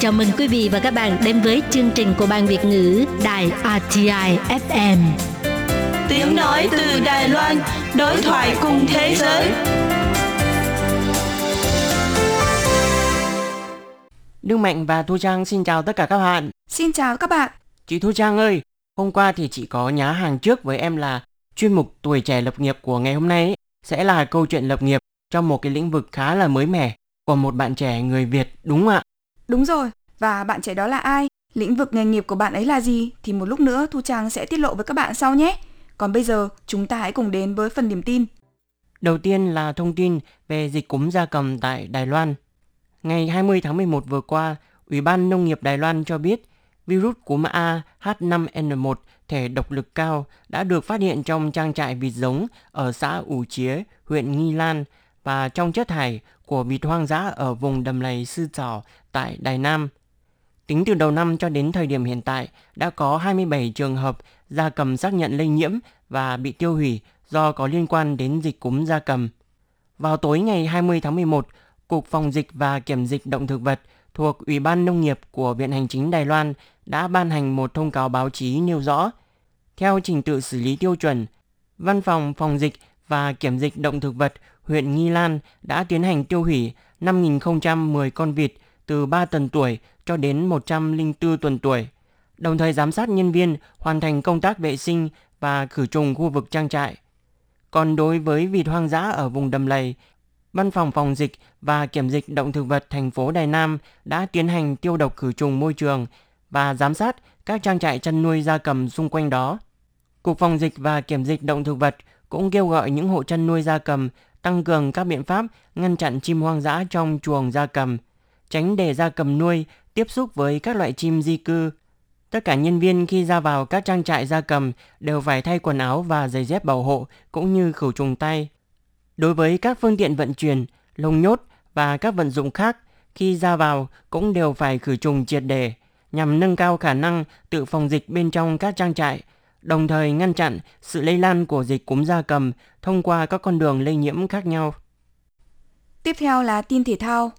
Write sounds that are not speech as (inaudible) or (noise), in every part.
Chào mừng quý vị và các bạn đến với chương trình của Ban Việt ngữ Đài RTI FM. Tiếng nói từ Đài Loan, đối thoại cùng thế giới. Đức Mạnh và Thu Trang xin chào tất cả các bạn. Xin chào các bạn. Chị Thu Trang ơi, hôm qua thì chị có nhá hàng trước với em là chuyên mục tuổi trẻ lập nghiệp của ngày hôm nay ấy, sẽ là câu chuyện lập nghiệp trong một cái lĩnh vực khá là mới mẻ của một bạn trẻ người Việt đúng không ạ? Đúng rồi, và bạn trẻ đó là ai? Lĩnh vực nghề nghiệp của bạn ấy là gì? Thì một lúc nữa Thu Trang sẽ tiết lộ với các bạn sau nhé. Còn bây giờ, chúng ta hãy cùng đến với phần điểm tin. Đầu tiên là thông tin về dịch cúm gia cầm tại Đài Loan. Ngày 20 tháng 11 vừa qua, Ủy ban Nông nghiệp Đài Loan cho biết virus cúm A H5N1 thể độc lực cao đã được phát hiện trong trang trại vịt giống ở xã Ủ Chía, huyện Nghi Lan và trong chất thải của vịt hoang dã ở vùng đầm lầy Sư Trỏ tại Đài Nam. Tính từ đầu năm cho đến thời điểm hiện tại, đã có 27 trường hợp gia cầm xác nhận lây nhiễm và bị tiêu hủy do có liên quan đến dịch cúm gia cầm. Vào tối ngày 20 tháng 11, Cục Phòng dịch và Kiểm dịch động thực vật thuộc Ủy ban Nông nghiệp của Viện Hành chính Đài Loan đã ban hành một thông cáo báo chí nêu rõ, theo trình tự xử lý tiêu chuẩn, Văn phòng Phòng dịch và Kiểm dịch động thực vật huyện Nghi Lan đã tiến hành tiêu hủy 5.010 con vịt từ 3 tuần tuổi cho đến 104 tuần tuổi, đồng thời giám sát nhân viên hoàn thành công tác vệ sinh và khử trùng khu vực trang trại. Còn đối với vịt hoang dã ở vùng đầm lầy, Văn phòng phòng dịch và kiểm dịch động thực vật thành phố Đài Nam đã tiến hành tiêu độc khử trùng môi trường và giám sát các trang trại chăn nuôi gia cầm xung quanh đó. Cục phòng dịch và kiểm dịch động thực vật cũng kêu gọi những hộ chăn nuôi gia cầm tăng cường các biện pháp ngăn chặn chim hoang dã trong chuồng gia cầm, tránh để gia cầm nuôi tiếp xúc với các loại chim di cư. Tất cả nhân viên khi ra vào các trang trại gia cầm đều phải thay quần áo và giày dép bảo hộ cũng như khử trùng tay. Đối với các phương tiện vận chuyển, lồng nhốt và các vận dụng khác khi ra vào cũng đều phải khử trùng triệt để nhằm nâng cao khả năng tự phòng dịch bên trong các trang trại, đồng thời ngăn chặn sự lây lan của dịch cúm gia cầm thông qua các con đường lây nhiễm khác nhau. Tiếp theo là tin thể thao.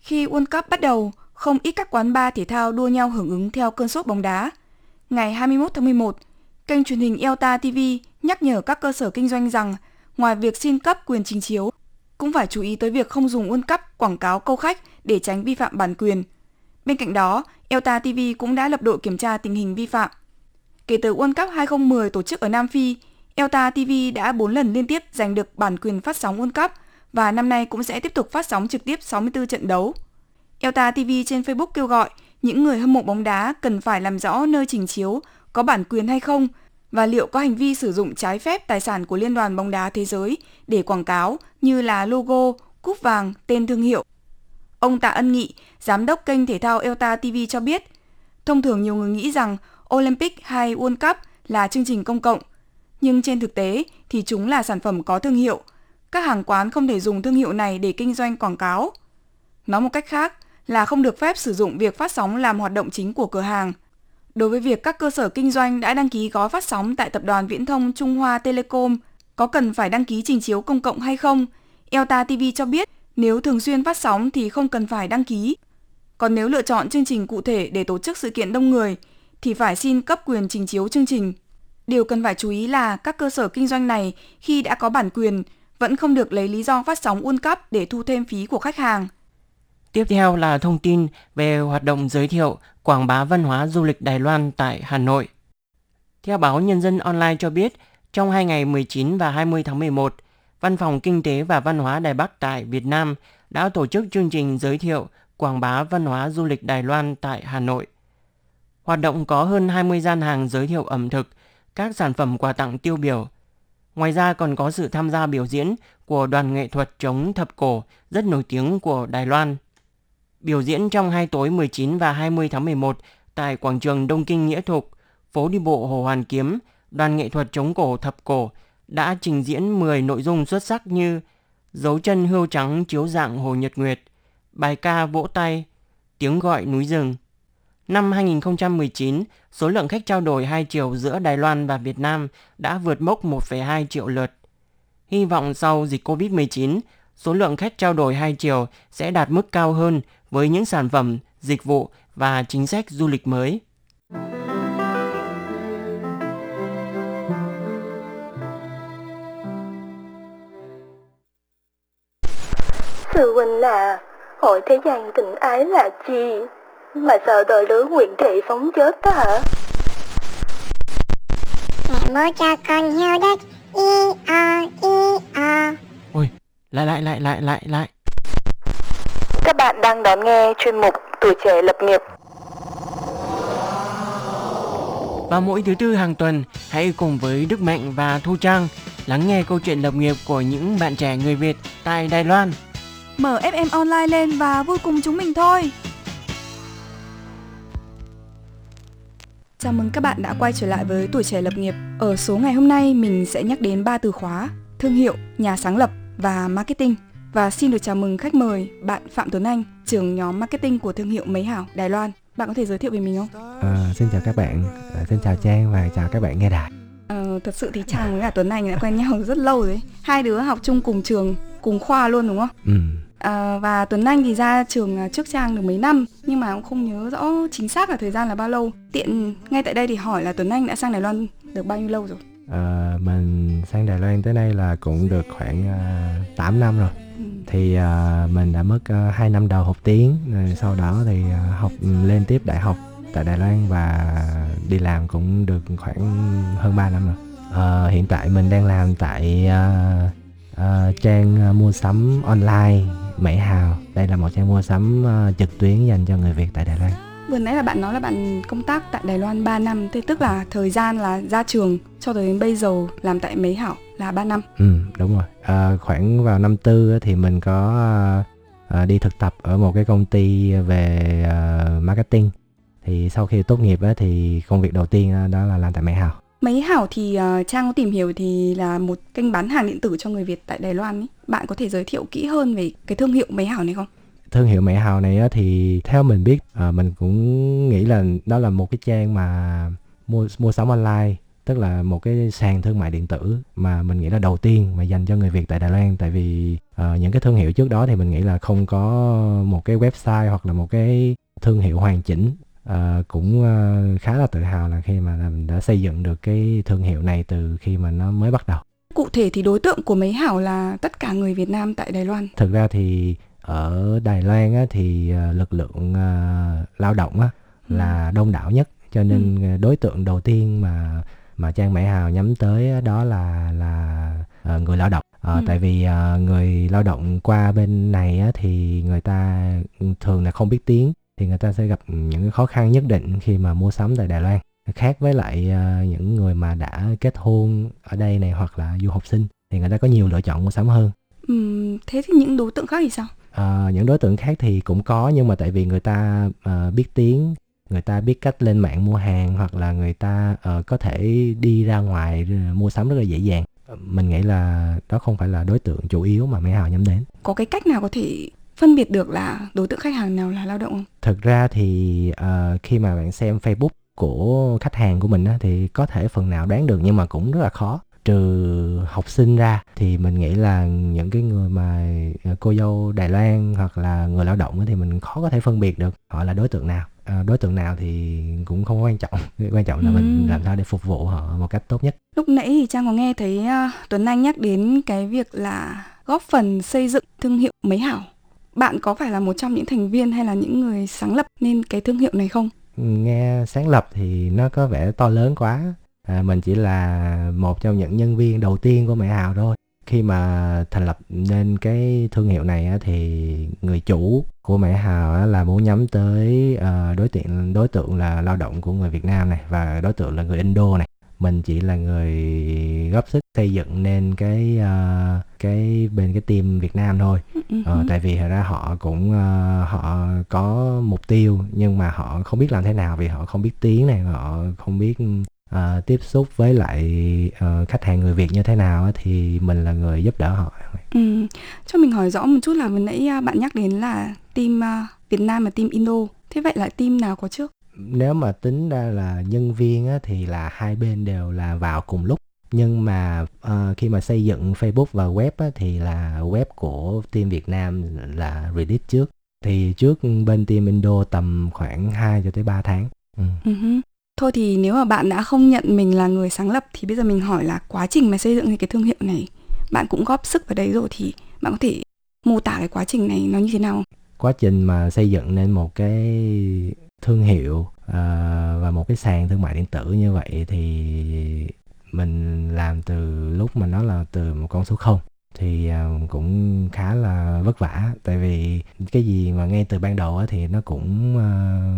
Khi World Cup bắt đầu, không ít các quán bar thể thao đua nhau hưởng ứng theo cơn sốt bóng đá. Ngày 21 tháng 11, kênh truyền hình Elta TV nhắc nhở các cơ sở kinh doanh rằng ngoài việc xin cấp quyền trình chiếu, cũng phải chú ý tới việc không dùng World Cup quảng cáo câu khách để tránh vi phạm bản quyền. Bên cạnh đó, Elta TV cũng đã lập đội kiểm tra tình hình vi phạm. Kể từ World Cup 2010 tổ chức ở Nam Phi, Elta TV đã 4 lần liên tiếp giành được bản quyền phát sóng World Cup và năm nay cũng sẽ tiếp tục phát sóng trực tiếp 64 trận đấu. Elta TV trên Facebook kêu gọi những người hâm mộ bóng đá cần phải làm rõ nơi trình chiếu có bản quyền hay không và liệu có hành vi sử dụng trái phép tài sản của Liên đoàn bóng đá thế giới để quảng cáo như là logo, cúp vàng, tên thương hiệu. Ông Tạ Ân Nghị, giám đốc kênh thể thao Elta TV cho biết, thông thường nhiều người nghĩ rằng Olympic hay World Cup là chương trình công cộng, nhưng trên thực tế thì chúng là sản phẩm có thương hiệu. Các hàng quán không thể dùng thương hiệu này để kinh doanh quảng cáo. Nói một cách khác là không được phép sử dụng việc phát sóng làm hoạt động chính của cửa hàng. Đối với việc các cơ sở kinh doanh đã đăng ký gói phát sóng tại tập đoàn viễn thông Trung Hoa Telecom có cần phải đăng ký trình chiếu công cộng hay không, Elta TV cho biết nếu thường xuyên phát sóng thì không cần phải đăng ký. Còn nếu lựa chọn chương trình cụ thể để tổ chức sự kiện đông người thì phải xin cấp quyền trình chiếu chương trình. Điều cần phải chú ý là các cơ sở kinh doanh này khi đã có bản quyền vẫn không được lấy lý do phát sóng World Cup để thu thêm phí của khách hàng. Tiếp theo là thông tin về hoạt động giới thiệu quảng bá văn hóa du lịch Đài Loan tại Hà Nội. Theo báo Nhân dân Online cho biết, trong hai ngày 19 và 20 tháng 11, Văn phòng Kinh tế và Văn hóa Đài Bắc tại Việt Nam đã tổ chức chương trình giới thiệu quảng bá văn hóa du lịch Đài Loan tại Hà Nội. Hoạt động có hơn 20 gian hàng giới thiệu ẩm thực, các sản phẩm quà tặng tiêu biểu. Ngoài ra còn có sự tham gia biểu diễn của đoàn nghệ thuật chống thập cổ rất nổi tiếng của Đài Loan. Biểu diễn trong hai tối 19 và 20 tháng 11 tại quảng trường Đông Kinh Nghĩa Thục, phố đi bộ Hồ Hoàn Kiếm, đoàn nghệ thuật chống cổ thập cổ đã trình diễn 10 nội dung xuất sắc như Dấu chân hươu trắng chiếu dạng Hồ Nhật Nguyệt, bài ca vỗ tay, tiếng gọi núi rừng. Năm 2019, số lượng khách trao đổi hai chiều giữa Đài Loan và Việt Nam đã vượt mốc 1,2 triệu lượt. Hy vọng sau dịch COVID-19, số lượng khách trao đổi hai chiều sẽ đạt mức cao hơn với những sản phẩm dịch vụ và chính sách du lịch mới. Sư huynh à, hội thế gian tình ái là chi? Mà sợ đôi lứa nguyện thị phóng chết đó hả? Mẹ mua cho con heo đất y o y o Ôi, lại lại lại lại lại lại. Các bạn đang đón nghe chuyên mục Tuổi trẻ lập nghiệp. Và mỗi thứ tư hàng tuần, hãy cùng với Đức Mạnh và Thu Trang lắng nghe câu chuyện lập nghiệp của những bạn trẻ người Việt tại Đài Loan. Mở FM online lên và vui cùng chúng mình thôi. Chào mừng các bạn đã quay trở lại với Tuổi trẻ lập nghiệp. Ở số ngày hôm nay mình sẽ nhắc đến ba từ khóa: thương hiệu, nhà sáng lập và marketing. Và xin được chào mừng khách mời bạn Phạm Tuấn Anh, trưởng nhóm marketing của thương hiệu Mấy Hảo Đài Loan. Bạn có thể giới thiệu về mình không? À, xin chào các bạn, à, xin chào Trang và chào các bạn nghe đài. Ờ, thật sự thì Trang với cả Tuấn Anh đã quen nhau (laughs) rất lâu rồi. Hai đứa học chung cùng trường, cùng khoa luôn đúng không? Ừ. À, và Tuấn Anh thì ra trường à, trước Trang được mấy năm nhưng mà cũng không nhớ rõ chính xác là thời gian là bao lâu. Tiện ngay tại đây thì hỏi là Tuấn Anh đã sang Đài Loan được bao nhiêu lâu rồi? À, mình sang Đài Loan tới nay là cũng được khoảng uh, 8 năm rồi. Ừ. Thì uh, mình đã mất uh, 2 năm đầu học tiếng, rồi sau đó thì uh, học lên tiếp đại học tại Đài Loan và đi làm cũng được khoảng hơn 3 năm rồi. Ờ, hiện tại mình đang làm tại uh, uh, trang uh, mua sắm online Mỹ Hào. Đây là một trang mua sắm uh, trực tuyến dành cho người Việt tại Đài Loan. Vừa nãy là bạn nói là bạn công tác tại Đài Loan 3 năm, thế tức là thời gian là ra trường cho tới đến bây giờ làm tại Mấy Hảo là 3 năm. Ừ, đúng rồi. À, khoảng vào năm tư thì mình có à, đi thực tập ở một cái công ty về à, marketing. Thì sau khi tốt nghiệp thì công việc đầu tiên đó là làm tại Mỹ Hào. Máy Hảo thì uh, Trang có tìm hiểu thì là một kênh bán hàng điện tử cho người Việt tại Đài Loan ấy. Bạn có thể giới thiệu kỹ hơn về cái thương hiệu Máy Hảo này không? Thương hiệu Mỹ Hào này thì theo mình biết à, mình cũng nghĩ là đó là một cái trang mà mua mua sắm online tức là một cái sàn thương mại điện tử mà mình nghĩ là đầu tiên mà dành cho người Việt tại Đài Loan tại vì uh, những cái thương hiệu trước đó thì mình nghĩ là không có một cái website hoặc là một cái thương hiệu hoàn chỉnh Ờ, cũng ờ, khá là tự hào là khi mà mình đã xây dựng được cái thương hiệu này từ khi mà nó mới bắt đầu. Cụ thể thì đối tượng của Mấy Hảo là tất cả người Việt Nam tại Đài Loan. thực ra thì ở Đài Loan á, thì ờ, lực lượng ờ, lao động á, là đông đảo nhất. Cho nên ờ, đối tượng đầu tiên mà mà Trang Mỹ Hào nhắm tới đó là là ờ, người lao động. Ờ, Ừ. tại vì ờ, người lao động qua bên này á, thì người ta thường là không biết tiếng thì người ta sẽ gặp những cái khó khăn nhất định khi mà mua sắm tại Đài Loan. Khác với lại ờ, những người mà đã kết hôn ở đây này hoặc là du học sinh thì người ta có nhiều lựa chọn mua sắm hơn. Ừm, thế thì những đối tượng khác thì sao? Ờ, những đối tượng khác thì cũng có nhưng mà tại vì người ta ờ, biết tiếng người ta biết cách lên mạng mua hàng hoặc là người ta ờ, có thể đi ra ngoài r- mua sắm rất là dễ dàng. Ờ, mình nghĩ là đó không phải là đối tượng chủ yếu mà Mỹ Hào nhắm đến. Có cái cách nào có thể phân biệt được là đối tượng khách hàng nào là lao động không? thực ra thì ờ, khi mà bạn xem Facebook của khách hàng của mình á, thì có thể phần nào đoán được nhưng mà cũng rất là khó trừ học sinh ra thì mình nghĩ là những cái người mà ờ, cô dâu Đài Loan hoặc là người lao động thì mình khó có thể phân biệt được họ là đối tượng nào Ờ, đối tượng nào thì cũng không quan trọng (laughs) quan trọng là mình Ừm. làm sao để phục vụ họ một cách tốt nhất Lúc nãy thì Trang có nghe thấy à, Tuấn Anh nhắc đến cái việc là góp phần xây dựng thương hiệu Mấy Hảo. Bạn có phải là một trong những thành viên hay là những người sáng lập nên cái thương hiệu này không? Ừ, nghe sáng lập thì nó có vẻ to lớn quá. À, mình chỉ là một trong những nhân viên đầu tiên của Mẹ Hào thôi. Khi mà thành lập nên cái thương hiệu này á, thì người chủ của Mẹ Hào á, là muốn nhắm tới uh, đối tượng đối tượng là lao động của người Việt Nam này và đối tượng là người Indo này. Mình chỉ là người góp sức xây dựng nên cái ờ, cái bên cái team Việt Nam thôi Ừ, Ờ, tại vì thật ra họ cũng ờ, họ có mục tiêu nhưng mà họ không biết làm thế nào vì họ không biết tiếng này họ không biết ờ, tiếp xúc với lại ờ, khách hàng người Việt như thế nào thì mình là người giúp đỡ họ Ừ. Cho mình hỏi rõ một chút là vừa nãy à, bạn nhắc đến là team à, Việt Nam và team Indo. Thế vậy là team nào có trước? nếu mà tính ra là nhân viên á, thì là hai bên đều là vào cùng lúc nhưng mà ờ, khi mà xây dựng Facebook và web á, thì là web của team Việt Nam là release trước thì trước bên team Indo tầm khoảng 2 cho tới 3 tháng. Ừ. Uh-huh. Thôi thì nếu mà bạn đã không nhận mình là người sáng lập thì bây giờ mình hỏi là quá trình mà xây dựng cái thương hiệu này bạn cũng góp sức vào đấy rồi thì bạn có thể mô tả cái quá trình này nó như thế nào? Quá trình mà xây dựng nên một cái thương hiệu uh, và một cái sàn thương mại điện tử như vậy thì mình làm từ lúc mà nó là từ một con số không thì à, cũng khá là vất vả. Tại vì cái gì mà ngay từ ban đầu thì nó cũng à,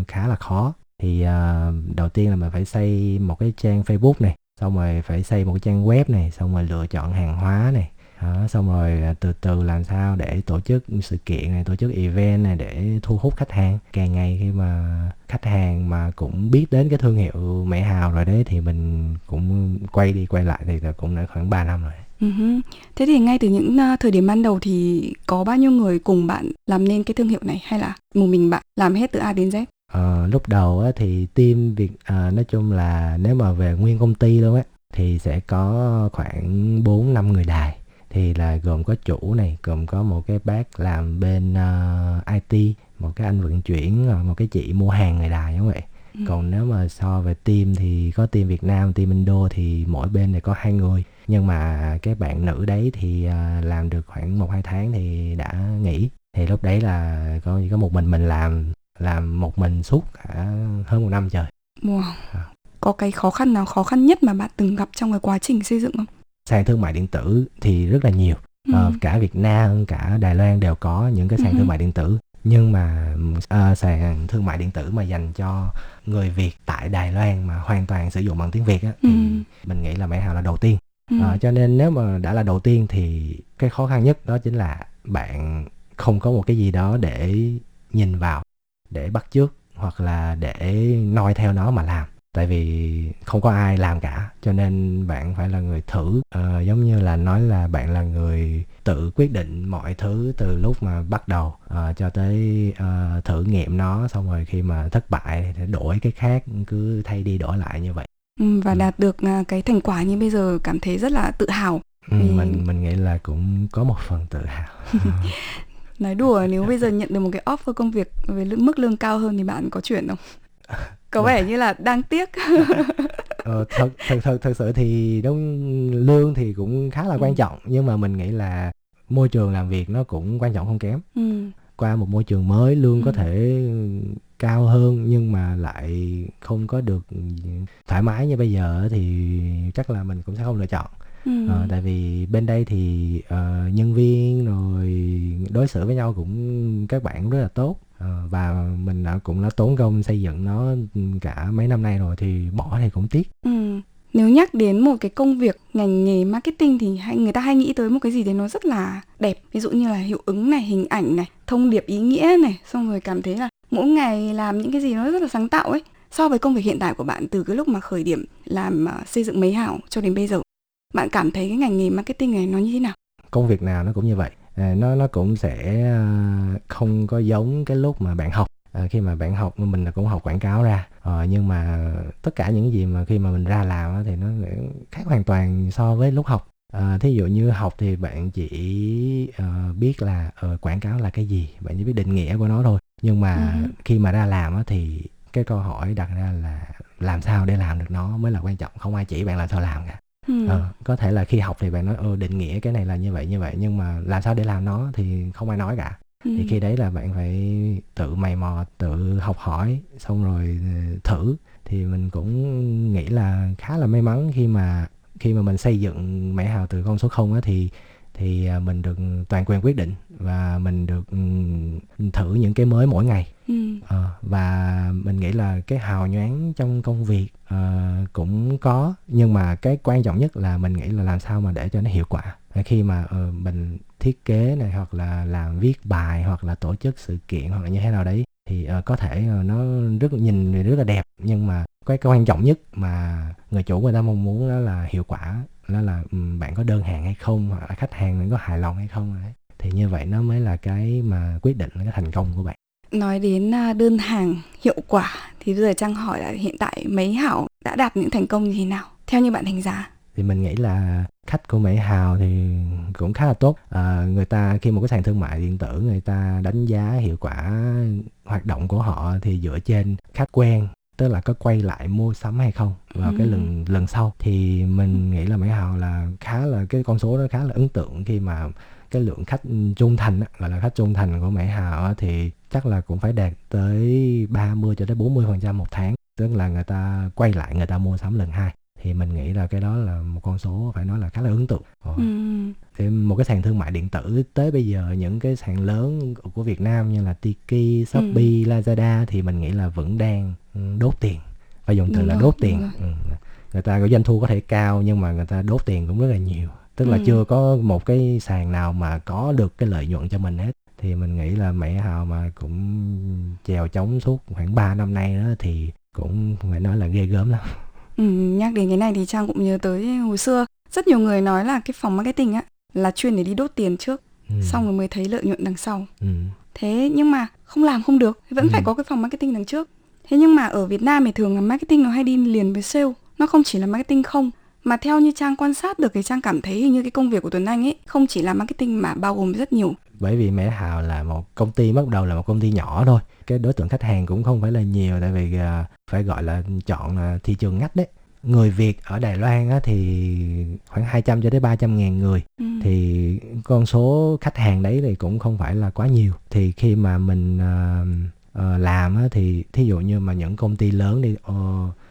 khá là khó. Thì à, đầu tiên là mình phải xây một cái trang Facebook này, xong rồi phải xây một cái trang web này, xong rồi lựa chọn hàng hóa này đó, xong rồi à, từ từ làm sao để tổ chức sự kiện này tổ chức event này để thu hút khách hàng càng ngày khi mà khách hàng mà cũng biết đến cái thương hiệu mẹ hào rồi đấy thì mình cũng quay đi quay lại thì cũng đã khoảng 3 năm rồi uh-huh. Thế thì ngay từ những uh, thời điểm ban đầu thì có bao nhiêu người cùng bạn làm nên cái thương hiệu này hay là một mình bạn làm hết từ A đến Z? Uh, lúc đầu á, thì team việc uh, nói chung là nếu mà về nguyên công ty luôn á thì sẽ có khoảng 4 năm người đài thì là gồm có chủ này gồm có một cái bác làm bên uh, IT một cái anh vận chuyển một cái chị mua hàng người đài giống vậy ừ. còn nếu mà so về team thì có team Việt Nam team Indo thì mỗi bên này có hai người nhưng mà cái bạn nữ đấy thì uh, làm được khoảng một hai tháng thì đã nghỉ thì lúc đấy là có có một mình mình làm làm một mình suốt cả hơn một năm trời wow. à. có cái khó khăn nào khó khăn nhất mà bạn từng gặp trong cái quá trình xây dựng không sàn thương mại điện tử thì rất là nhiều ừ. uh, cả Việt Nam cả Đài Loan đều có những cái sàn ừ. thương mại điện tử nhưng mà uh, sàn thương mại điện tử mà dành cho người Việt tại Đài Loan mà hoàn toàn sử dụng bằng tiếng Việt á, thì ừ. mình nghĩ là Mẹ Hào là đầu tiên ừ. uh, cho nên nếu mà đã là đầu tiên thì cái khó khăn nhất đó chính là bạn không có một cái gì đó để nhìn vào để bắt chước hoặc là để noi theo nó mà làm tại vì không có ai làm cả cho nên bạn phải là người thử. Uh, giống như là nói là bạn là người tự quyết định mọi thứ từ lúc mà bắt đầu uh, cho tới uh, thử nghiệm nó xong rồi khi mà thất bại thì đổi cái khác cứ thay đi đổi lại như vậy. Ừ, và ừ. đạt được cái thành quả như bây giờ cảm thấy rất là tự hào. Ừ, vì... mình mình nghĩ là cũng có một phần tự hào. (laughs) Nói đùa nếu (laughs) bây giờ nhận được một cái offer công việc với mức lương cao hơn thì bạn có chuyển không (laughs) có vẻ như là đang tiếc (laughs) ờ, thật thật thật thật sự thì đúng lương thì cũng khá là quan ừ. trọng nhưng mà mình nghĩ là môi trường làm việc nó cũng quan trọng không kém ừ. qua một môi trường mới lương ừ. có thể cao hơn nhưng mà lại không có được thoải mái như bây giờ thì chắc là mình cũng sẽ không lựa chọn ừ. à, tại vì bên đây thì uh, nhân viên rồi đối xử với nhau cũng các bạn cũng rất là tốt Ờ, và mình đã cũng đã tốn công xây dựng nó cả mấy năm nay rồi thì bỏ thì cũng tiếc. Ừ. nếu nhắc đến một cái công việc ngành nghề marketing thì hay người ta hay nghĩ tới một cái gì đấy nó rất là đẹp. Ví dụ như là hiệu ứng này hình ảnh này thông điệp ý nghĩa này xong rồi cảm thấy là mỗi ngày làm những cái gì nó rất là sáng tạo ấy. So với công việc hiện tại của bạn từ cái lúc mà khởi điểm làm uh, xây dựng mấy hảo cho đến bây giờ bạn cảm thấy cái ngành nghề marketing này nó như thế nào? Công việc nào nó cũng như vậy à, nó nó cũng sẽ à, không có giống cái lúc mà bạn học. À, khi mà bạn học mình cũng học quảng cáo ra. À, nhưng mà tất cả những gì mà khi mà mình ra làm thì nó khác hoàn toàn so với lúc học. À, thí dụ như học thì bạn chỉ uh, biết là uh, quảng cáo là cái gì bạn chỉ biết định nghĩa của nó thôi. Nhưng mà uh-huh. khi mà ra làm thì cái câu hỏi đặt ra là làm sao để làm được nó mới là quan trọng không ai chỉ bạn làm sao làm cả ừ. ờ, có thể là khi học thì bạn nói ừ, định nghĩa cái này là như vậy như vậy nhưng mà làm sao để làm nó thì không ai nói cả ừ. thì khi đấy là bạn phải tự mày mò tự học hỏi xong rồi ờ, thử thì mình cũng nghĩ là khá là may mắn khi mà khi mà mình xây dựng mẹ hào từ con số không á thì thì à, mình được toàn quyền quyết định và mình được thử những cái mới mỗi ngày. Ừ. à, và mình nghĩ là cái hào nhoáng trong công việc uh, cũng có. Nhưng mà cái quan trọng nhất là mình nghĩ là làm sao mà để cho nó hiệu quả. Khi mà uh, mình thiết kế này hoặc là làm viết bài hoặc là tổ chức sự kiện hoặc là như thế nào đấy thì uh, có thể uh, nó rất nhìn rất là đẹp nhưng mà cái, cái quan trọng nhất mà người chủ người ta mong muốn đó là hiệu quả đó là um, bạn có đơn hàng hay không hoặc là khách hàng có hài lòng hay không đấy. Thì như vậy nó mới là cái mà quyết định cái thành công của bạn. Nói đến à, đơn hàng hiệu quả thì bây giờ trang hỏi là hiện tại mấy hảo đã đạt những thành công như thế nào theo như bạn đánh giá? Thì mình nghĩ là khách của Mỹ Hào thì cũng khá là tốt. À, người ta khi một cái sàn thương mại điện tử người ta đánh giá hiệu quả hoạt động của họ thì dựa trên khách quen tức là có quay lại mua sắm hay không vào cái Ừ. lần lần sau. Thì mình nghĩ là Mỹ Hào là khá là cái con số đó khá là ấn tượng khi mà cái lượng khách trung thành gọi là khách trung thành của Mỹ Hào thì chắc là cũng phải đạt tới 30 cho tới 40 phần trăm một tháng. Tức là người ta quay lại người ta mua sắm lần hai thì mình nghĩ là cái đó là một con số phải nói là khá là ấn tượng. Ờ, Ừ. thì một cái sàn thương mại điện tử tới bây giờ những cái sàn lớn của Việt Nam như là Tiki, Shopee, Lazada thì mình nghĩ là vẫn đang ừ, đốt tiền. Phải dùng từ Đúng là rồi, đốt tiền. ừ. người ta có doanh thu có thể cao nhưng mà người ta đốt tiền cũng rất là nhiều. Tức là Ừ. chưa có một cái sàn nào mà có được cái lợi nhuận cho mình hết. Thì mình nghĩ là Mỹ Hào mà cũng chèo chống suốt khoảng 3 năm nay đó thì cũng phải nói là ghê gớm lắm Ừ, nhắc đến cái này thì Trang cũng nhớ tới hồi xưa rất nhiều người nói là cái phòng marketing á là chuyên để đi đốt tiền trước ừ. xong rồi mới thấy lợi nhuận đằng sau ừ. thế nhưng mà không làm không được vẫn Ừ. phải có cái phòng marketing đằng trước thế nhưng mà ở Việt Nam thì thường là marketing nó hay đi liền với sale nó không chỉ là marketing không mà theo như Trang quan sát được thì Trang cảm thấy hình như cái công việc của Tuấn Anh ấy không chỉ là marketing mà bao gồm rất nhiều bởi vì Mẹ Hào là một công ty bắt đầu là một công ty nhỏ thôi. Cái đối tượng khách hàng cũng không phải là nhiều tại vì à, phải gọi là chọn à, thị trường ngách đấy. Người Việt ở Đài Loan á, thì khoảng 200 cho đến 300 ngàn người. Ừ. thì con số khách hàng đấy thì cũng không phải là quá nhiều. Thì khi mà mình ờ, ờ, làm á, thì thí dụ như mà những công ty lớn đi ờ,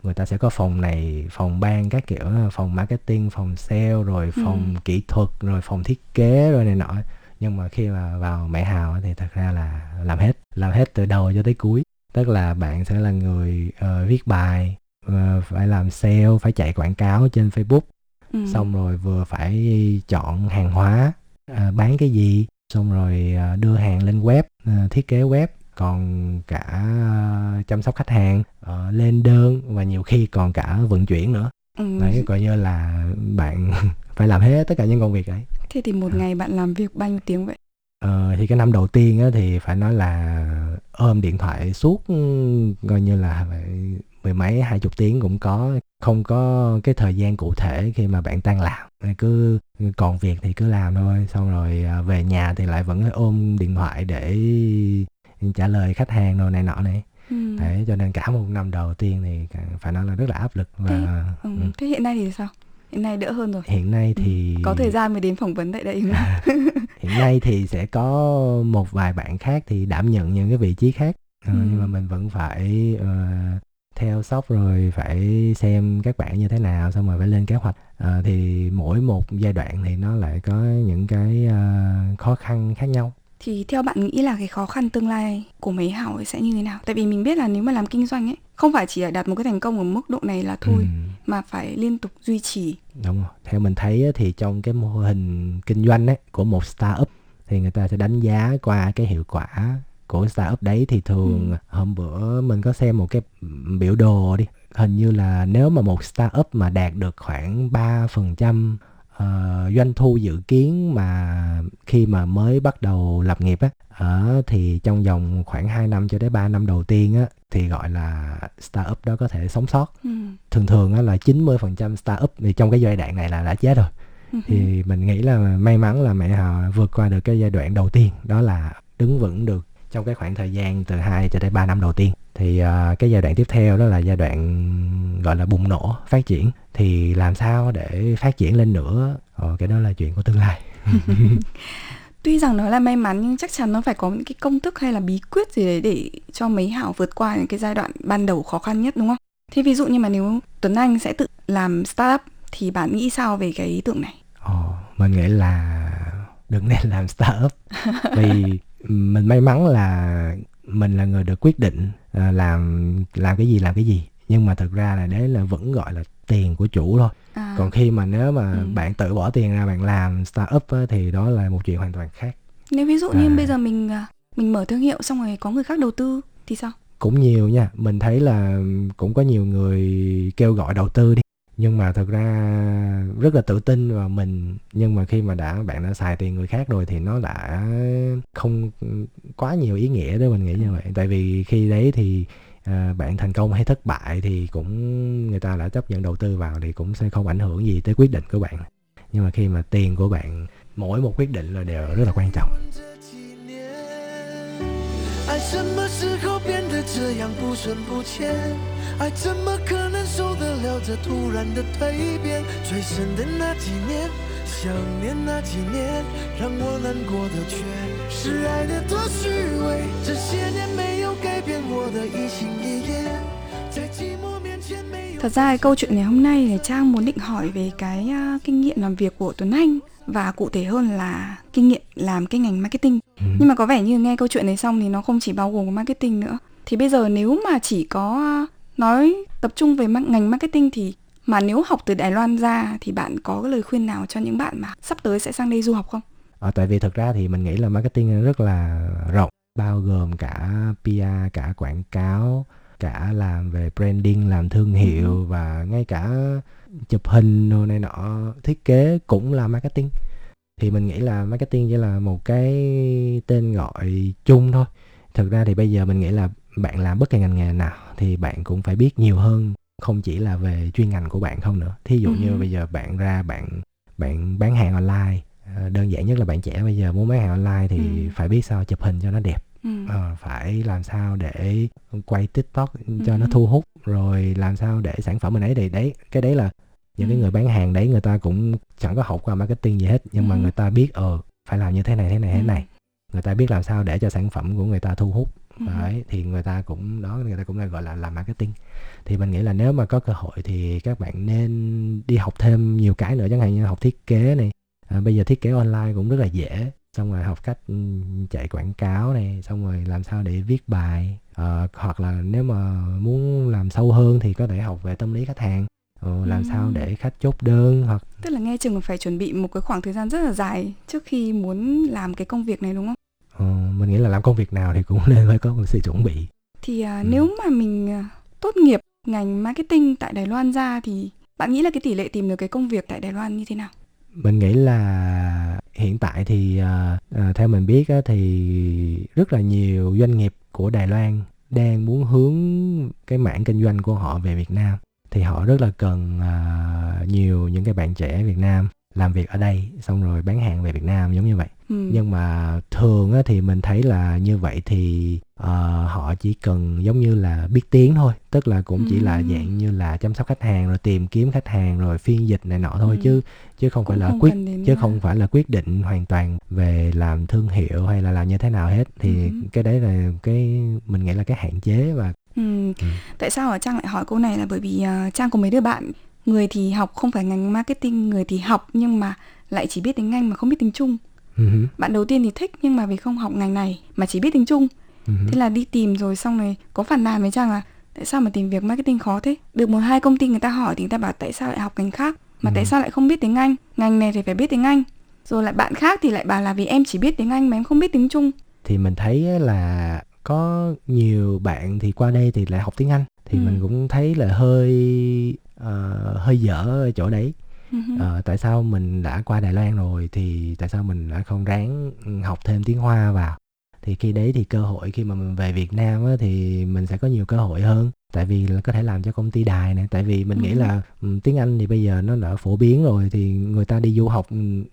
người ta sẽ có phòng này phòng ban các kiểu phòng marketing phòng sale rồi Ừ. phòng kỹ thuật rồi phòng thiết kế rồi này nọ nhưng mà khi mà vào mẹ hào thì thật ra là làm hết làm hết từ đầu cho tới cuối. Tức là bạn sẽ là người ờ, viết bài ờ, phải làm sale phải chạy quảng cáo trên facebook. Ừ. xong rồi vừa phải chọn hàng hóa à, bán cái gì. Xong rồi à, đưa hàng lên web à, thiết kế web. Còn cả chăm sóc khách hàng lên đơn và nhiều khi còn cả vận chuyển nữa. Ừ. đấy coi như là bạn (laughs) phải làm hết tất cả những công việc đấy thế thì một ngày bạn làm việc bao nhiêu tiếng vậy? Ờ, thì cái năm đầu tiên á, thì phải nói là ôm điện thoại suốt ừ, coi như là mười mấy hai chục tiếng cũng có. Không có cái thời gian cụ thể khi mà bạn tan làm cứ còn việc thì cứ làm thôi. Xong rồi à, về nhà thì lại vẫn ôm điện thoại để trả lời khách hàng đồ này nọ này. Ừ. đấy cho nên cả một năm đầu tiên thì phải nói là rất là áp lực và Ừ. ừ, thế hiện nay thì sao hiện nay đỡ hơn rồi. Hiện nay thì có thời gian mới đến phỏng vấn tại đây không? (laughs) hiện nay thì sẽ có một vài bạn khác thì đảm nhận những cái vị trí khác. Ờ, Ừ. nhưng mà mình vẫn phải ờ, theo shop rồi phải xem các bạn như thế nào xong rồi phải lên kế hoạch. Ờ, thì mỗi một giai đoạn thì nó lại có những cái ờ, khó khăn khác nhau. Thì theo bạn nghĩ là cái khó khăn tương lai của mấy hảo ấy sẽ như thế nào? Tại vì mình biết là nếu mà làm kinh doanh ấy không phải chỉ đạt một cái thành công ở mức độ này là thôi Ừ. mà phải liên tục duy trì đúng rồi theo mình thấy thì trong cái mô hình kinh doanh ấy, của một startup thì người ta sẽ đánh giá qua cái hiệu quả của startup đấy thì thường Ừ. hôm bữa mình có xem một cái biểu đồ đi hình như là nếu mà một startup mà đạt được khoảng 3% ờ, doanh thu dự kiến mà khi mà mới bắt đầu lập nghiệp á ở thì trong vòng khoảng 2 năm cho đến 3 năm đầu tiên á thì gọi là startup đó có thể sống sót. Ừ. thường thường á là 90% startup thì trong cái giai đoạn này là đã chết rồi. Ừ. thì mình nghĩ là may mắn là mẹ họ vượt qua được cái giai đoạn đầu tiên đó là đứng vững được trong cái khoảng thời gian từ 2 cho đến 3 năm đầu tiên. Thì à, cái giai đoạn tiếp theo đó là giai đoạn gọi là bùng nổ phát triển. Thì làm sao để phát triển lên nữa? Ờ, cái đó là chuyện của tương lai (laughs) (laughs) tuy rằng nó là may mắn nhưng chắc chắn nó phải có những cái công thức hay là bí quyết gì đấy để cho mấy hảo vượt qua những cái giai đoạn ban đầu khó khăn nhất đúng không? Thế ví dụ như mà nếu Tuấn Anh sẽ tự làm startup thì bạn nghĩ sao về cái ý tưởng này? Ồ, mình nghĩ là đừng nên làm startup. (laughs) Vì mình may mắn là mình là người được quyết định ờ, làm làm cái gì làm cái gì. Nhưng mà thực ra là đấy là vẫn gọi là tiền của chủ thôi. À, còn khi mà nếu mà Ừ. bạn tự bỏ tiền ra bạn làm startup á, thì đó là một chuyện hoàn toàn khác. Nếu ví dụ như à. bây giờ mình à, mình mở thương hiệu xong rồi có người khác đầu tư thì sao? Cũng nhiều nha. Mình thấy là cũng có nhiều người kêu gọi đầu tư đi. Nhưng mà thực ra rất là tự tin vào mình. Nhưng mà khi mà đã bạn đã xài tiền người khác rồi thì nó đã không quá nhiều ý nghĩa đó mình nghĩ như vậy. Tại vì khi đấy thì à, bạn thành công hay thất bại thì cũng người ta đã chấp nhận đầu tư vào thì cũng sẽ không ảnh hưởng gì tới quyết định của bạn nhưng mà khi mà tiền của bạn mỗi một quyết định là đều rất là quan trọng 爱什么时候变得这样不深不浅？爱怎么可能受得了这突然的蜕变？最深的那几年，想念那几年，让我难过的却是爱的多虚伪。这些年没 Thật ra câu chuyện ngày hôm nay thì Trang muốn định hỏi về cái uh, kinh nghiệm làm việc của Tuấn Anh và cụ thể hơn là kinh nghiệm làm cái ngành marketing. Ừ. Nhưng mà có vẻ như nghe câu chuyện này xong thì nó không chỉ bao gồm marketing nữa. Thì bây giờ nếu mà chỉ có nói tập trung về ngành marketing thì mà nếu học từ Đài Loan ra thì bạn có cái lời khuyên nào cho những bạn mà sắp tới sẽ sang đây du học không? À, tại vì thật ra thì mình nghĩ là marketing rất là rộng bao gồm cả PR, cả quảng cáo, cả làm về branding, làm thương hiệu ừ. và ngay cả chụp hình đồ này nọ, thiết kế cũng là marketing. Thì mình nghĩ là marketing chỉ là một cái tên gọi chung thôi. Thực ra thì bây giờ mình nghĩ là bạn làm bất kỳ ngành nghề nào thì bạn cũng phải biết nhiều hơn không chỉ là về chuyên ngành của bạn không nữa thí dụ như ừ. bây giờ bạn ra bạn bạn bán hàng online ờ, đơn giản nhất là bạn trẻ bây giờ muốn bán hàng online thì uh-huh. phải biết sao chụp hình cho nó đẹp uh-huh. à, phải làm sao để quay tiktok cho uh-huh. nó thu hút rồi làm sao để sản phẩm mình ấy thì đấy cái đấy là những uh-huh. cái người bán hàng đấy người ta cũng chẳng có học qua marketing gì hết nhưng uh-huh. mà người ta biết ờ phải làm như thế này thế này uh-huh. thế này người ta biết làm sao để cho sản phẩm của người ta thu hút đấy thì người ta cũng đó người ta cũng là gọi là làm marketing thì mình nghĩ là nếu mà có cơ hội thì các bạn nên đi học thêm nhiều cái nữa chẳng hạn như học thiết kế này à, bây giờ thiết kế online cũng rất là dễ xong rồi học cách chạy quảng cáo này xong rồi làm sao để viết bài à, hoặc là nếu mà muốn làm sâu hơn thì có thể học về tâm lý khách hàng Ờ, làm ừ. sao để khách chốt đơn hoặc tức là nghe chừng phải chuẩn bị một cái khoảng thời gian rất là dài trước khi muốn làm cái công việc này đúng không ờ, mình nghĩ là làm công việc nào thì cũng (laughs) nên phải có một sự chuẩn bị thì à, ừ. nếu mà mình à, tốt nghiệp ngành marketing tại Đài Loan ra thì bạn nghĩ là cái tỷ lệ tìm được cái công việc tại Đài Loan như thế nào? Mình nghĩ là hiện tại thì uh, theo mình biết á, thì rất là nhiều doanh nghiệp của Đài Loan đang muốn hướng cái mảng kinh doanh của họ về Việt Nam. Thì họ rất là cần uh, nhiều những cái bạn trẻ Việt Nam làm việc ở đây xong rồi bán hàng về Việt Nam giống như vậy ừ. nhưng mà thường á, thì mình thấy là như vậy thì uh, họ chỉ cần giống như là biết tiếng thôi tức là cũng ừ. chỉ là dạng như là chăm sóc khách hàng rồi tìm kiếm khách hàng rồi phiên dịch này nọ thôi ừ. chứ chứ không cũng phải là không quyết chứ là... không phải là quyết định hoàn toàn về làm thương hiệu hay là làm như thế nào hết thì ừ. cái đấy là cái mình nghĩ là cái hạn chế và Ừ. Ừ. Tại sao ở Trang lại hỏi câu này là bởi vì uh, Trang có mấy đứa bạn người thì học không phải ngành marketing người thì học nhưng mà lại chỉ biết tiếng anh mà không biết tiếng trung uh-huh. bạn đầu tiên thì thích nhưng mà vì không học ngành này mà chỉ biết tiếng trung uh-huh. thế là đi tìm rồi xong rồi có phản nàn với trang là tại sao mà tìm việc marketing khó thế được một hai công ty người ta hỏi thì người ta bảo tại sao lại học ngành khác mà uh-huh. tại sao lại không biết tiếng anh ngành này thì phải biết tiếng anh rồi lại bạn khác thì lại bảo là vì em chỉ biết tiếng anh mà em không biết tiếng trung thì mình thấy là có nhiều bạn thì qua đây thì lại học tiếng anh thì ừ. mình cũng thấy là hơi uh, hơi dở ở chỗ đấy. Uh, tại sao mình đã qua Đài Loan rồi thì tại sao mình đã không ráng học thêm tiếng Hoa vào? Thì khi đấy thì cơ hội khi mà mình về Việt Nam á, thì mình sẽ có nhiều cơ hội hơn. Tại vì là có thể làm cho công ty đài này tại vì mình nghĩ là um, tiếng Anh thì bây giờ nó đã phổ biến rồi thì người ta đi du học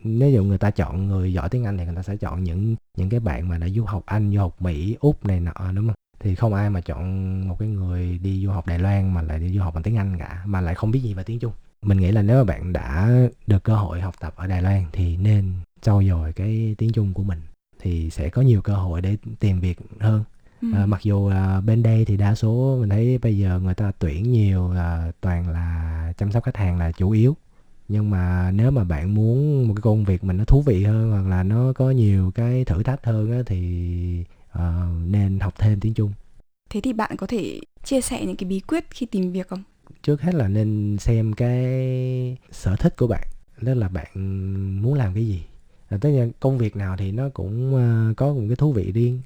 nếu như người ta chọn người giỏi tiếng Anh thì người ta sẽ chọn những những cái bạn mà đã du học Anh du học Mỹ Úc này nọ đúng không thì không ai mà chọn một cái người đi du học Đài Loan mà lại đi du học bằng tiếng Anh cả mà lại không biết gì về tiếng Trung. Mình nghĩ là nếu mà bạn đã được cơ hội học tập ở Đài Loan thì nên trau dồi cái tiếng Trung của mình thì sẽ có nhiều cơ hội để tìm việc hơn. Ừ. à, mặc dù là bên đây thì đa số mình thấy bây giờ người ta tuyển nhiều là toàn là chăm sóc khách hàng là chủ yếu. Nhưng mà nếu mà bạn muốn một cái công việc mình nó thú vị hơn hoặc là nó có nhiều cái thử thách hơn á, thì uh, nên học thêm tiếng Trung. Thế thì bạn có thể chia sẻ những cái bí quyết khi tìm việc không? Trước hết là nên xem cái sở thích của bạn, đó là bạn muốn làm cái gì. Tất nhiên công việc nào thì nó cũng uh, có một cái thú vị riêng.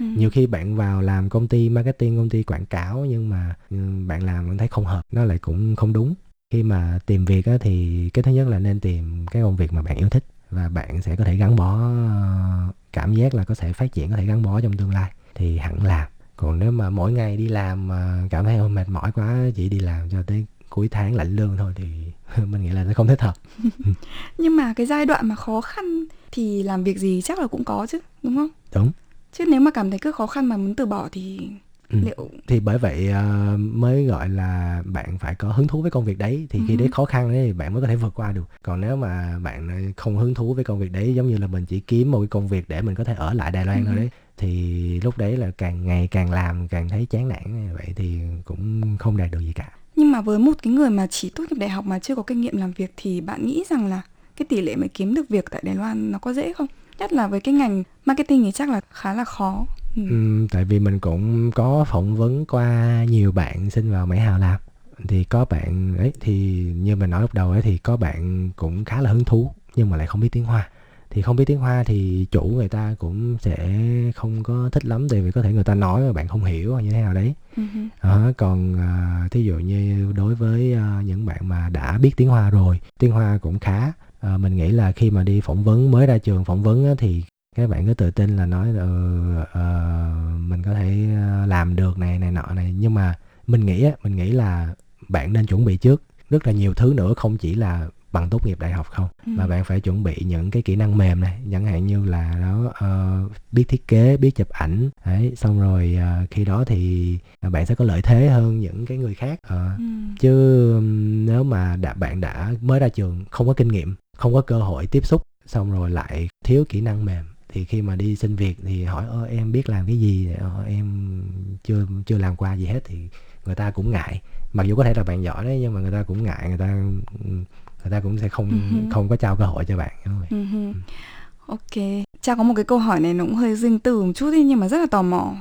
Ừ. Nhiều khi bạn vào làm công ty marketing, công ty quảng cáo nhưng mà ừ, bạn làm bạn thấy không hợp, nó lại cũng không đúng. Khi mà tìm việc á, thì cái thứ nhất là nên tìm cái công việc mà bạn yêu thích và bạn sẽ có thể gắn bó cảm giác là có thể phát triển có thể gắn bó trong tương lai. Thì hẳn làm còn nếu mà mỗi ngày đi làm mà cảm thấy mệt mỏi quá chỉ đi làm cho tới cuối tháng lãnh lương thôi thì (laughs) mình nghĩ là nó không thích hợp. (laughs) Nhưng mà cái giai đoạn mà khó khăn thì làm việc gì chắc là cũng có chứ đúng không? Đúng. Chứ nếu mà cảm thấy cứ khó khăn mà muốn từ bỏ thì ừ. liệu thì bởi vậy uh, mới gọi là bạn phải có hứng thú với công việc đấy thì khi ừ. đấy khó khăn đấy thì bạn mới có thể vượt qua được còn nếu mà bạn không hứng thú với công việc đấy giống như là mình chỉ kiếm một cái công việc để mình có thể ở lại Đài Loan ừ. thôi đấy thì lúc đấy là càng ngày càng làm càng thấy chán nản vậy thì cũng không đạt được gì cả nhưng mà với một cái người mà chỉ tốt nghiệp đại học mà chưa có kinh nghiệm làm việc thì bạn nghĩ rằng là cái tỷ lệ mà kiếm được việc tại Đài Loan nó có dễ không? Nhất là với cái ngành marketing thì chắc là khá là khó. Ừ. Ừ, tại vì mình cũng có phỏng vấn qua nhiều bạn xin vào Mỹ Hào làm thì có bạn ấy thì như mình nói lúc đầu ấy thì có bạn cũng khá là hứng thú nhưng mà lại không biết tiếng Hoa thì không biết tiếng Hoa thì chủ người ta cũng sẽ không có thích lắm tại vì có thể người ta nói mà bạn không hiểu như thế nào đấy uh-huh. à, còn à, thí dụ như đối với à, những bạn mà đã biết tiếng Hoa rồi tiếng Hoa cũng khá à, mình nghĩ là khi mà đi phỏng vấn mới ra trường phỏng vấn á, thì các bạn cứ tự tin là nói là uh, uh, mình có thể làm được này này nọ này. Nhưng mà mình nghĩ á, mình nghĩ là bạn nên chuẩn bị trước. Rất là nhiều thứ nữa không chỉ là bằng tốt nghiệp đại học không ừ. mà bạn phải chuẩn bị những cái kỹ năng mềm này. Chẳng hạn như là đó uh, biết thiết kế biết chụp ảnh. Đấy xong rồi uh, khi đó thì bạn sẽ có lợi thế hơn những cái người khác. Uh, ừ. chứ nếu mà đã bạn đã mới ra trường không có kinh nghiệm không có cơ hội tiếp xúc xong rồi lại thiếu kỹ năng mềm thì khi mà đi xin việc thì hỏi ơ em biết làm cái gì? Ờ, em chưa chưa làm qua gì hết. Thì người ta cũng ngại. Mặc dù có thể là bạn giỏi đấy nhưng mà người ta cũng ngại người ta người ta cũng sẽ không uh-huh. không có trao cơ hội cho bạn uh-huh. ok. Cha có một cái câu hỏi này nó cũng hơi riêng tư một chút đi nhưng mà rất là tò mò.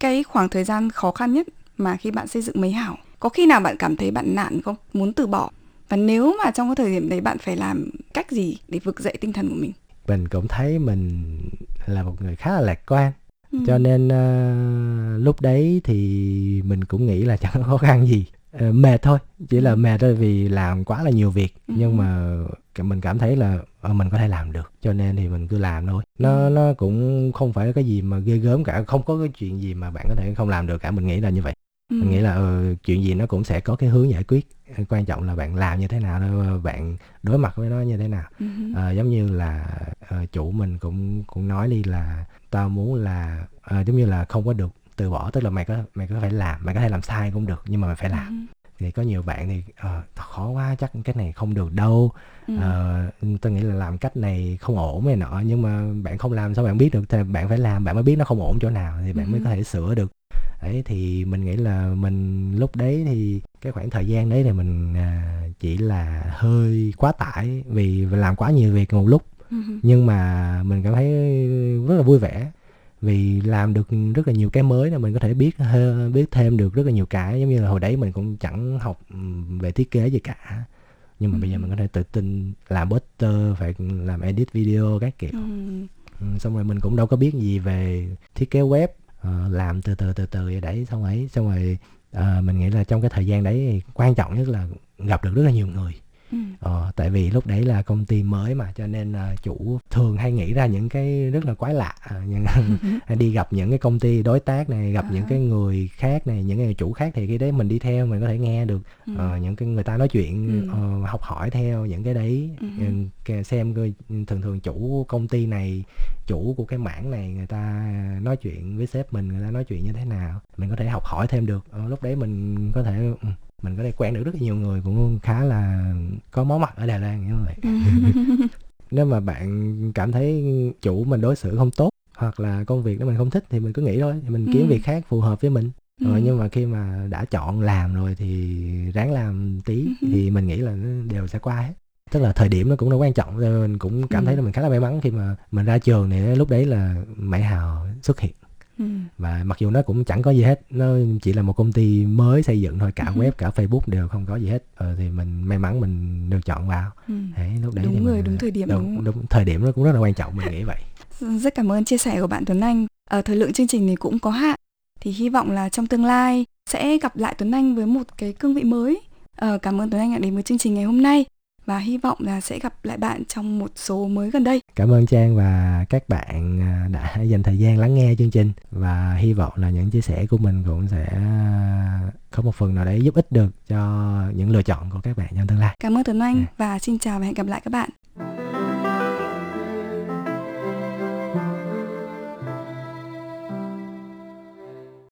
Cái khoảng thời gian khó khăn nhất mà khi bạn xây dựng mấy hảo có khi nào bạn cảm thấy bạn nản không? Muốn từ bỏ? Và nếu mà trong cái thời điểm đấy bạn phải làm cách gì để vực dậy tinh thần của mình mình cũng thấy mình là một người khá là lạc quan ừ. cho nên uh, lúc đấy thì mình cũng nghĩ là (laughs) chẳng có khó khăn gì uh, mệt thôi chỉ là ừ. mệt thôi vì làm quá là nhiều việc ừ. nhưng mà mình cảm thấy là uh, mình có thể làm được cho nên thì mình cứ làm thôi nó ừ. nó cũng không phải cái gì mà ghê gớm cả không có cái chuyện gì mà bạn có thể không làm được cả mình nghĩ là như vậy. Mình nghĩ là uh, chuyện gì nó cũng sẽ có cái hướng giải quyết. Quan trọng là bạn làm như thế nào thôi bạn đối mặt với nó như thế nào. Uh, giống như là uh, chủ mình cũng cũng nói đi là tao muốn là uh, giống như là không có được từ bỏ tức là mày có mày có phải làm mày có thể làm sai cũng được nhưng mà mày phải làm. thì có nhiều bạn thì uh, khó quá chắc cái này không được đâu. Ừ. uh, tôi nghĩ là làm cách này không ổn này nọ nhưng mà bạn không làm sao bạn biết được thì bạn phải làm bạn mới biết nó không ổn chỗ nào thì bạn ừ. mới có thể sửa được đấy thì mình nghĩ là mình lúc đấy thì cái khoảng thời gian đấy thì mình à, chỉ là hơi quá tải vì làm quá nhiều việc một lúc ừ. nhưng mà mình cảm thấy rất là vui vẻ vì làm được rất là nhiều cái mới là mình có thể biết biết thêm được rất là nhiều cái giống như là hồi đấy mình cũng chẳng học về thiết kế gì cả nhưng mà ừ. bây giờ mình có thể tự tin làm poster phải làm edit video các kiểu ừ. xong rồi mình cũng đâu có biết gì về thiết kế web uh, làm từ từ từ từ vậy đấy xong ấy. Xong rồi uh, mình nghĩ là trong cái thời gian đấy quan trọng nhất là gặp được rất là nhiều người. Ừ. Ờ, tại vì lúc đấy là công ty mới mà cho nên uh, chủ thường hay nghĩ ra những cái rất là quái lạ (laughs) uh, những, đi gặp những cái công ty đối tác này gặp à. những cái người khác này những người chủ khác thì khi đấy mình đi theo mình có thể nghe được ừ. uh, những cái người ta nói chuyện ừ. uh, học hỏi theo những cái đấy ừ. xem coi thường thường chủ công ty này chủ của cái mảng này người ta nói chuyện với sếp mình người ta nói chuyện như thế nào mình có thể học hỏi thêm được uh, lúc đấy mình có thể ừ, mình có thể quen được rất là nhiều người cũng khá là có máu mặt ở Đài Loan như vậy nếu mà bạn cảm thấy chủ mình đối xử không tốt hoặc là công việc đó mình không thích thì mình cứ nghĩ thôi mình kiếm ừ. việc khác phù hợp với mình ừ. rồi nhưng mà khi mà đã chọn làm rồi thì ráng làm tí ừ. thì mình nghĩ là nó đều sẽ qua hết tức là thời điểm nó cũng rất quan trọng mình cũng cảm ừ. thấy là mình khá là may mắn khi mà mình ra trường thì lúc đấy là mãi hào xuất hiện Ừ. và mặc dù nó cũng chẳng có gì hết nó chỉ là một công ty mới xây dựng thôi cả ừ. web cả facebook đều không có gì hết ờ, thì mình may mắn mình được chọn vào ừ. Đấy, lúc đấy đúng thì người mình, đúng thời điểm đúng, đúng. đúng thời điểm nó cũng rất là quan trọng mình nghĩ vậy (laughs) rất cảm ơn chia sẻ của bạn Tuấn Anh ở ờ, thời lượng chương trình này cũng có hạn thì hy vọng là trong tương lai sẽ gặp lại Tuấn Anh với một cái cương vị mới à, cảm ơn Tuấn Anh đã đến với chương trình ngày hôm nay và hy vọng là sẽ gặp lại bạn trong một số mới gần đây. Cảm ơn Trang và các bạn à, đã dành thời gian lắng nghe chương trình và hy vọng là những chia sẻ của mình cũng sẽ có một phần nào đấy giúp ích được cho những lựa chọn của các bạn trong tương lai. Cảm ơn Tuấn Anh và xin chào và hẹn gặp lại các bạn.